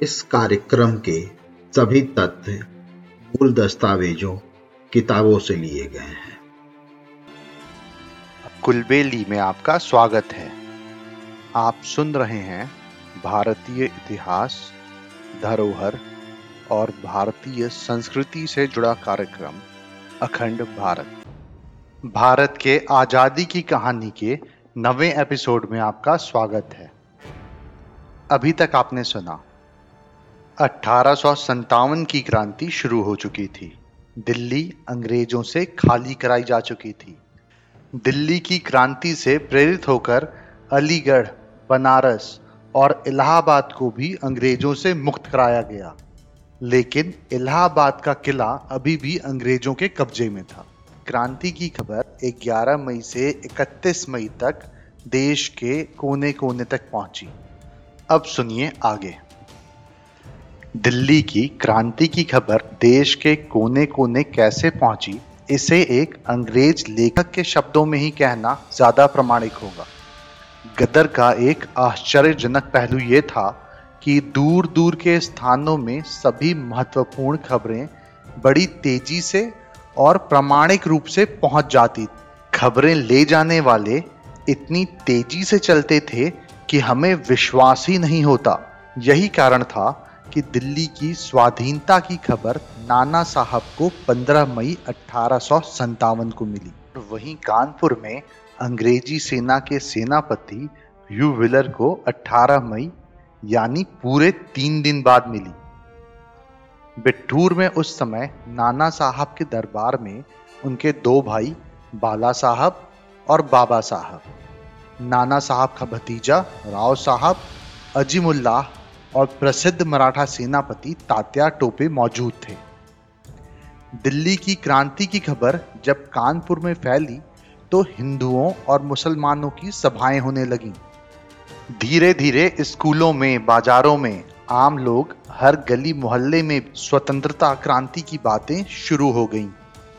इस कार्यक्रम के सभी तथ्य मूल दस्तावेजों, किताबों से लिए गए हैं। कुलबेली में आपका स्वागत है। आप सुन रहे हैं भारतीय इतिहास, धरोहर और भारतीय संस्कृति से जुड़ा कार्यक्रम, अखंड भारत। भारत के आज़ादी की कहानी के नवे एपिसोड में आपका स्वागत है। अभी तक आपने सुना अठारह की क्रांति शुरू हो चुकी थी। दिल्ली अंग्रेज़ों से खाली कराई जा चुकी थी। दिल्ली की क्रांति से प्रेरित होकर अलीगढ़, बनारस और इलाहाबाद को भी अंग्रेज़ों से मुक्त कराया गया। लेकिन इलाहाबाद का किला अभी भी अंग्रेज़ों के कब्जे में था। क्रांति की खबर 11 मई से 31 मई तक देश के कोने कोने तक पहुँची। अब सुनिए आगे। दिल्ली की क्रांति की खबर देश के कोने कोने कैसे पहुँची, इसे एक अंग्रेज़ लेखक के शब्दों में ही कहना ज़्यादा प्रमाणिक होगा। गदर का एक आश्चर्यजनक पहलू यह था कि दूर दूर के स्थानों में सभी महत्वपूर्ण खबरें बड़ी तेज़ी से और प्रामाणिक रूप से पहुँच जाती। खबरें ले जाने वाले इतनी तेज़ी से चलते थे कि हमें विश्वास ही नहीं होता। यही कारण था कि दिल्ली की स्वाधीनता की खबर नाना साहब को 15 मई अठारह सौ सतावन को मिली। वहीं कानपुर में अंग्रेज़ी सेना के सेनापति यू विलर को 18 मई, यानी पूरे तीन दिन बाद मिली। बिट्ठूर में उस समय नाना साहब के दरबार में उनके दो भाई बाला साहब और बाबा साहब, नाना साहब का भतीजा राव साहब, अजीमुल्लाह और प्रसिद्ध मराठा सेनापति तात्या टोपे मौजूद थे दिल्ली की क्रांति की खबर जब कानपुर में फैली तो हिंदुओं और मुसलमानों की सभाएँ होने लगीं। धीरे धीरे स्कूलों में, बाजारों में आम लोग हर गली मोहल्ले में स्वतंत्रता क्रांति की बातें शुरू हो गईं।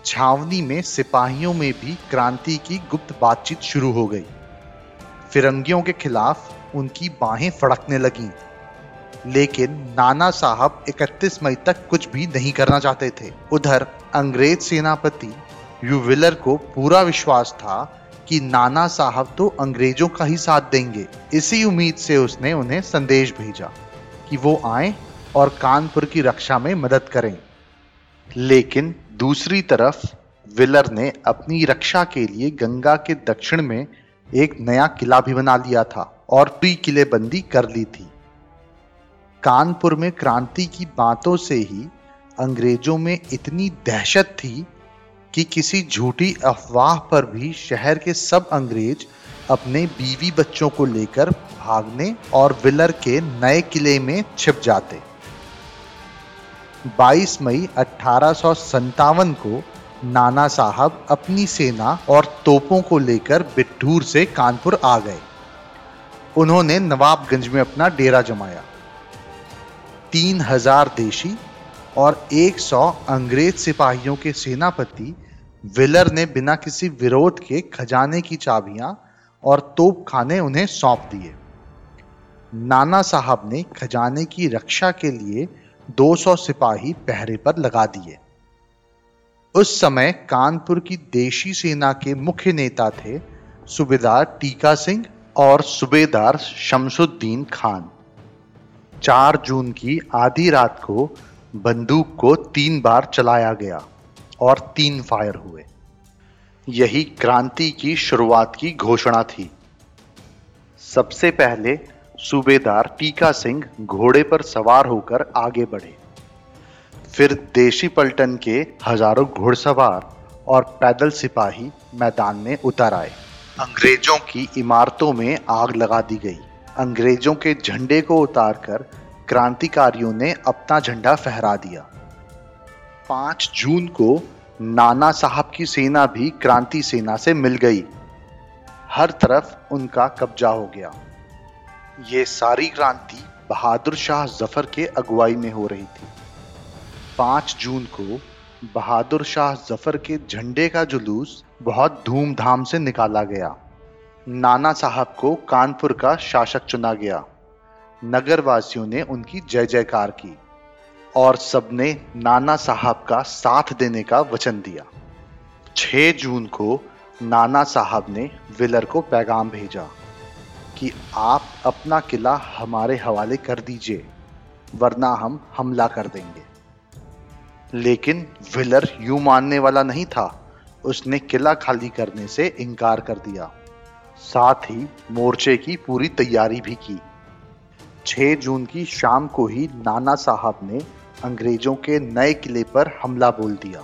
छावनी में सिपाहियों में भी क्रांति की गुप्त बातचीत शुरू हो गई फिरंगियों के खिलाफ उनकी बाहें फड़कने लगीं। लेकिन नाना साहब 31 मई तक कुछ भी नहीं करना चाहते थे। उधर अंग्रेज़ सेनापति युविलर को पूरा विश्वास था कि नाना साहब तो अंग्रेज़ों का ही साथ देंगे। इसी उम्मीद से उसने उन्हें संदेश भेजा कि वो आए और कानपुर की रक्षा में मदद करें। लेकिन दूसरी तरफ़ विलर ने अपनी रक्षा के लिए गंगा के दक्षिण में एक नया किला भी बना लिया था और प्री किलेबंदी कर ली थी। कानपुर में क्रांति की बातों से ही अंग्रेज़ों में इतनी दहशत थी कि किसी झूठी अफवाह पर भी शहर के सब अंग्रेज़ अपने बीवी बच्चों को लेकर भागने और विलर के नए किले में छिप जाते। 22 मई अठारह सौ सत्तावन को नाना साहब अपनी सेना और तोपों को लेकर बिट्ठूर से कानपुर आ गए। उन्होंने नवाबगंज में अपना डेरा जमाया। तीन हज़ार देशी और 100 अंग्रेज़ सिपाहियों के सेनापति विलर ने बिना किसी विरोध के खजाने की चाबियाँ और तोप खाने उन्हें सौंप दिए। नाना साहब ने खजाने की रक्षा के लिए 200 सिपाही पहरे पर लगा दिए। उस समय कानपुर की देशी सेना के मुख्य नेता थे सूबेदार टीका सिंह और सूबेदार शमसुद्दीन खान। 4 जून की आधी रात को बंदूक को तीन बार चलाया गया और तीन फायर हुए। यही क्रांति की शुरुआत की घोषणा थी। सबसे पहले सूबेदार टीका सिंह घोड़े पर सवार होकर आगे बढ़े। फिर देशी पलटन के हज़ारों घुड़सवार और पैदल सिपाही मैदान में उतर आए। अंग्रेज़ों की इमारतों में आग लगा दी गई। अंग्रेज़ों के झंडे को उतारकर क्रांतिकारियों ने अपना झंडा फहरा दिया। पाँच जून को नाना साहब की सेना भी क्रांति सेना से मिल गई। हर तरफ़ उनका कब्जा हो गया। ये सारी क्रांति बहादुर शाह ज़फ़र के अगुवाई में हो रही थी। पाँच जून को बहादुर शाह ज़फ़र के झंडे का जुलूस बहुत धूमधाम से निकाला गया। नाना साहब को कानपुर का शासक चुना गया। नगरवासियों ने उनकी जय जयकार की और सबने नाना साहब का साथ देने का वचन दिया। 6 जून को नाना साहब ने विलर को पैगाम भेजा कि आप अपना किला हमारे हवाले कर दीजिए, वरना हम हमला कर देंगे। लेकिन विलर यूँ मानने वाला नहीं था। उसने किला खाली करने से इनकार कर दिया। साथ ही मोर्चे की पूरी तैयारी भी की। 6 जून की शाम को ही नाना साहब ने अंग्रेज़ों के नए किले पर हमला बोल दिया।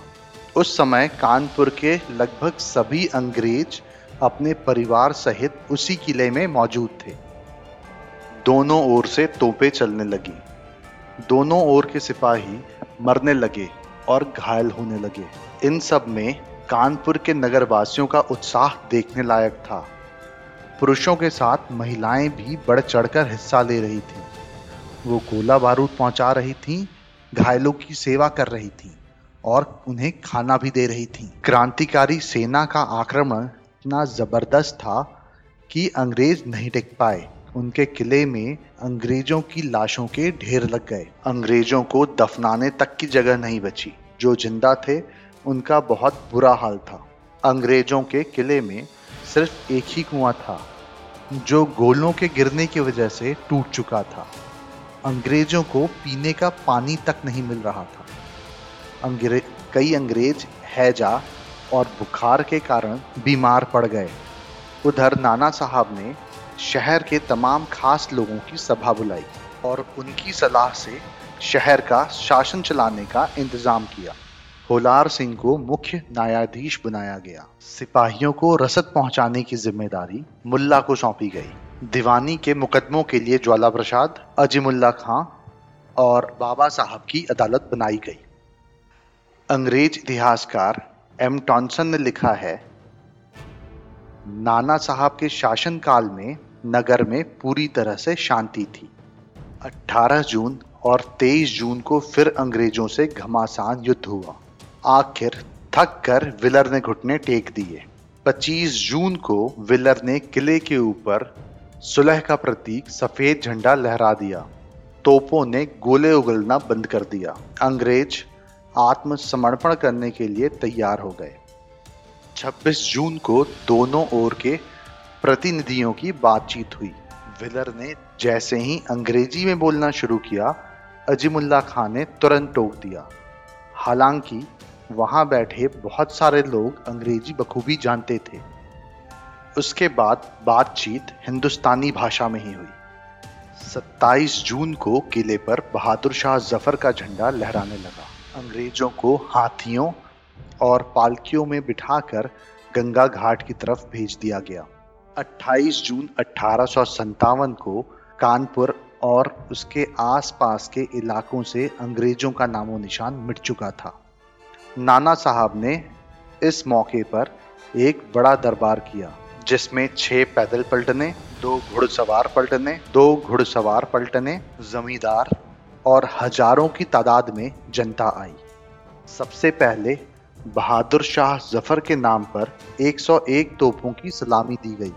उस समय कानपुर के लगभग सभी अंग्रेज़ अपने परिवार सहित उसी किले में मौजूद थे। दोनों ओर से तोपें चलने लगी। दोनों ओर के सिपाही मरने लगे और घायल होने लगे। इन सब में कानपुर के नगरवासियों का उत्साह देखने लायक था। पुरुषों के साथ महिलाएँ भी बढ़ चढ़कर हिस्सा ले रही थीं। वो गोला बारूद पहुँचा रही थीं, घायलों की सेवा कर रही थीं और उन्हें खाना भी दे रही थीं। क्रांतिकारी सेना का आक्रमण इतना ज़बरदस्त था कि अंग्रेज़ नहीं टिक पाए उनके किले में अंग्रेज़ों की लाशों के ढेर लग गए अंग्रेज़ों को दफनाने तक की जगह नहीं बची जो ज़िंदा थे उनका बहुत बुरा हाल था अंग्रेज़ों के किले में सिर्फ़ एक ही कुआँ था, जो गोलों के गिरने की वजह से टूट चुका था। अंग्रेज़ों को पीने का पानी तक नहीं मिल रहा था। अंग्रे, कई अंग्रेज़, हैजा और बुखार के कारण बीमार पड़ गए। उधर नाना साहब ने शहर के तमाम खास लोगों की सभा बुलाई और उनकी सलाह से शहर का शासन चलाने का इंतज़ाम किया। होलार सिंह को मुख्य न्यायाधीश बनाया गया। सिपाहियों को रसद पहुँचाने की ज़िम्मेदारी मुल्ला को सौंपी गई। दीवानी के मुकदमों के लिए ज्वाला प्रसाद अजीमुल्ला खां और बाबा साहब की अदालत बनाई गई। अंग्रेज़ इतिहासकार एम टॉन्सन ने लिखा है, नाना साहब के शासनकाल में नगर में पूरी तरह से शांति थी। 18 जून और 23 जून को फिर अंग्रेज़ों से घमासान युद्ध हुआ। आखिर थक कर विलर ने घुटने टेक दिए। 25 जून को विलर ने किले के ऊपर सुलह का प्रतीक सफ़ेद झंडा लहरा दिया। तोपों ने गोले उगलना बंद कर दिया। अंग्रेज़ आत्मसमर्पण करने के लिए तैयार हो गए। 26 जून को दोनों ओर के प्रतिनिधियों की बातचीत हुई। विलर ने जैसे ही अंग्रेज़ी में बोलना शुरू किया अजीमुल्ला खान ने तुरंत टोक दिया। हालाँकि वहाँ बैठे बहुत सारे लोग अंग्रेज़ी बखूबी जानते थे। उसके बाद बातचीत हिंदुस्तानी भाषा में ही हुई। 27 जून को किले पर बहादुर शाह ज़फ़र का झंडा लहराने लगा। अंग्रेज़ों को हाथियों और पालकियों में बिठाकर गंगा घाट की तरफ़ भेज दिया गया। 28 जून अठारह को कानपुर और उसके आसपास के इलाकों से अंग्रेज़ों का नामो निशान मिट चुका था। नाना साहब ने इस मौके पर एक बड़ा दरबार किया, जिसमें छह पैदल पलटने, दो घुड़सवार पलटने, दो घुड़सवार पलटने, जमींदार और हज़ारों की तादाद में जनता आई। सबसे पहले बहादुर शाह ज़फ़र के नाम पर 101 तोपों की सलामी दी गई।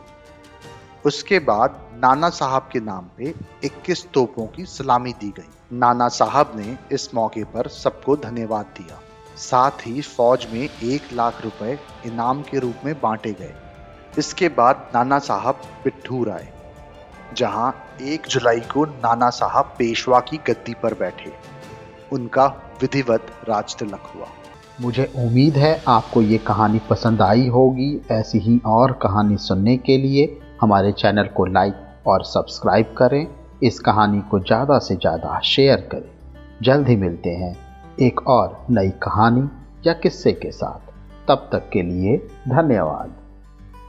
उसके बाद नाना साहब के नाम पे 21 तोपों की सलामी दी गई। नाना साहब ने इस मौके पर सबको धन्यवाद दिया। साथ ही फौज में एक लाख रुपए इनाम के रूप में बांटे गए। इसके बाद नाना साहब पिट्ठूर आए जहाँ एक जुलाई को नाना साहब पेशवा की गद्दी पर बैठे। उनका विधिवत राज तिलक हुआ। मुझे उम्मीद है आपको ये कहानी पसंद आई होगी। ऐसी ही और कहानी सुनने के लिए हमारे चैनल को लाइक और सब्सक्राइब करें। इस कहानी को ज़्यादा से ज़्यादा शेयर करें। जल्द ही मिलते हैं। एक और नई कहानी या किस्से के साथ। तब तक के लिए धन्यवाद।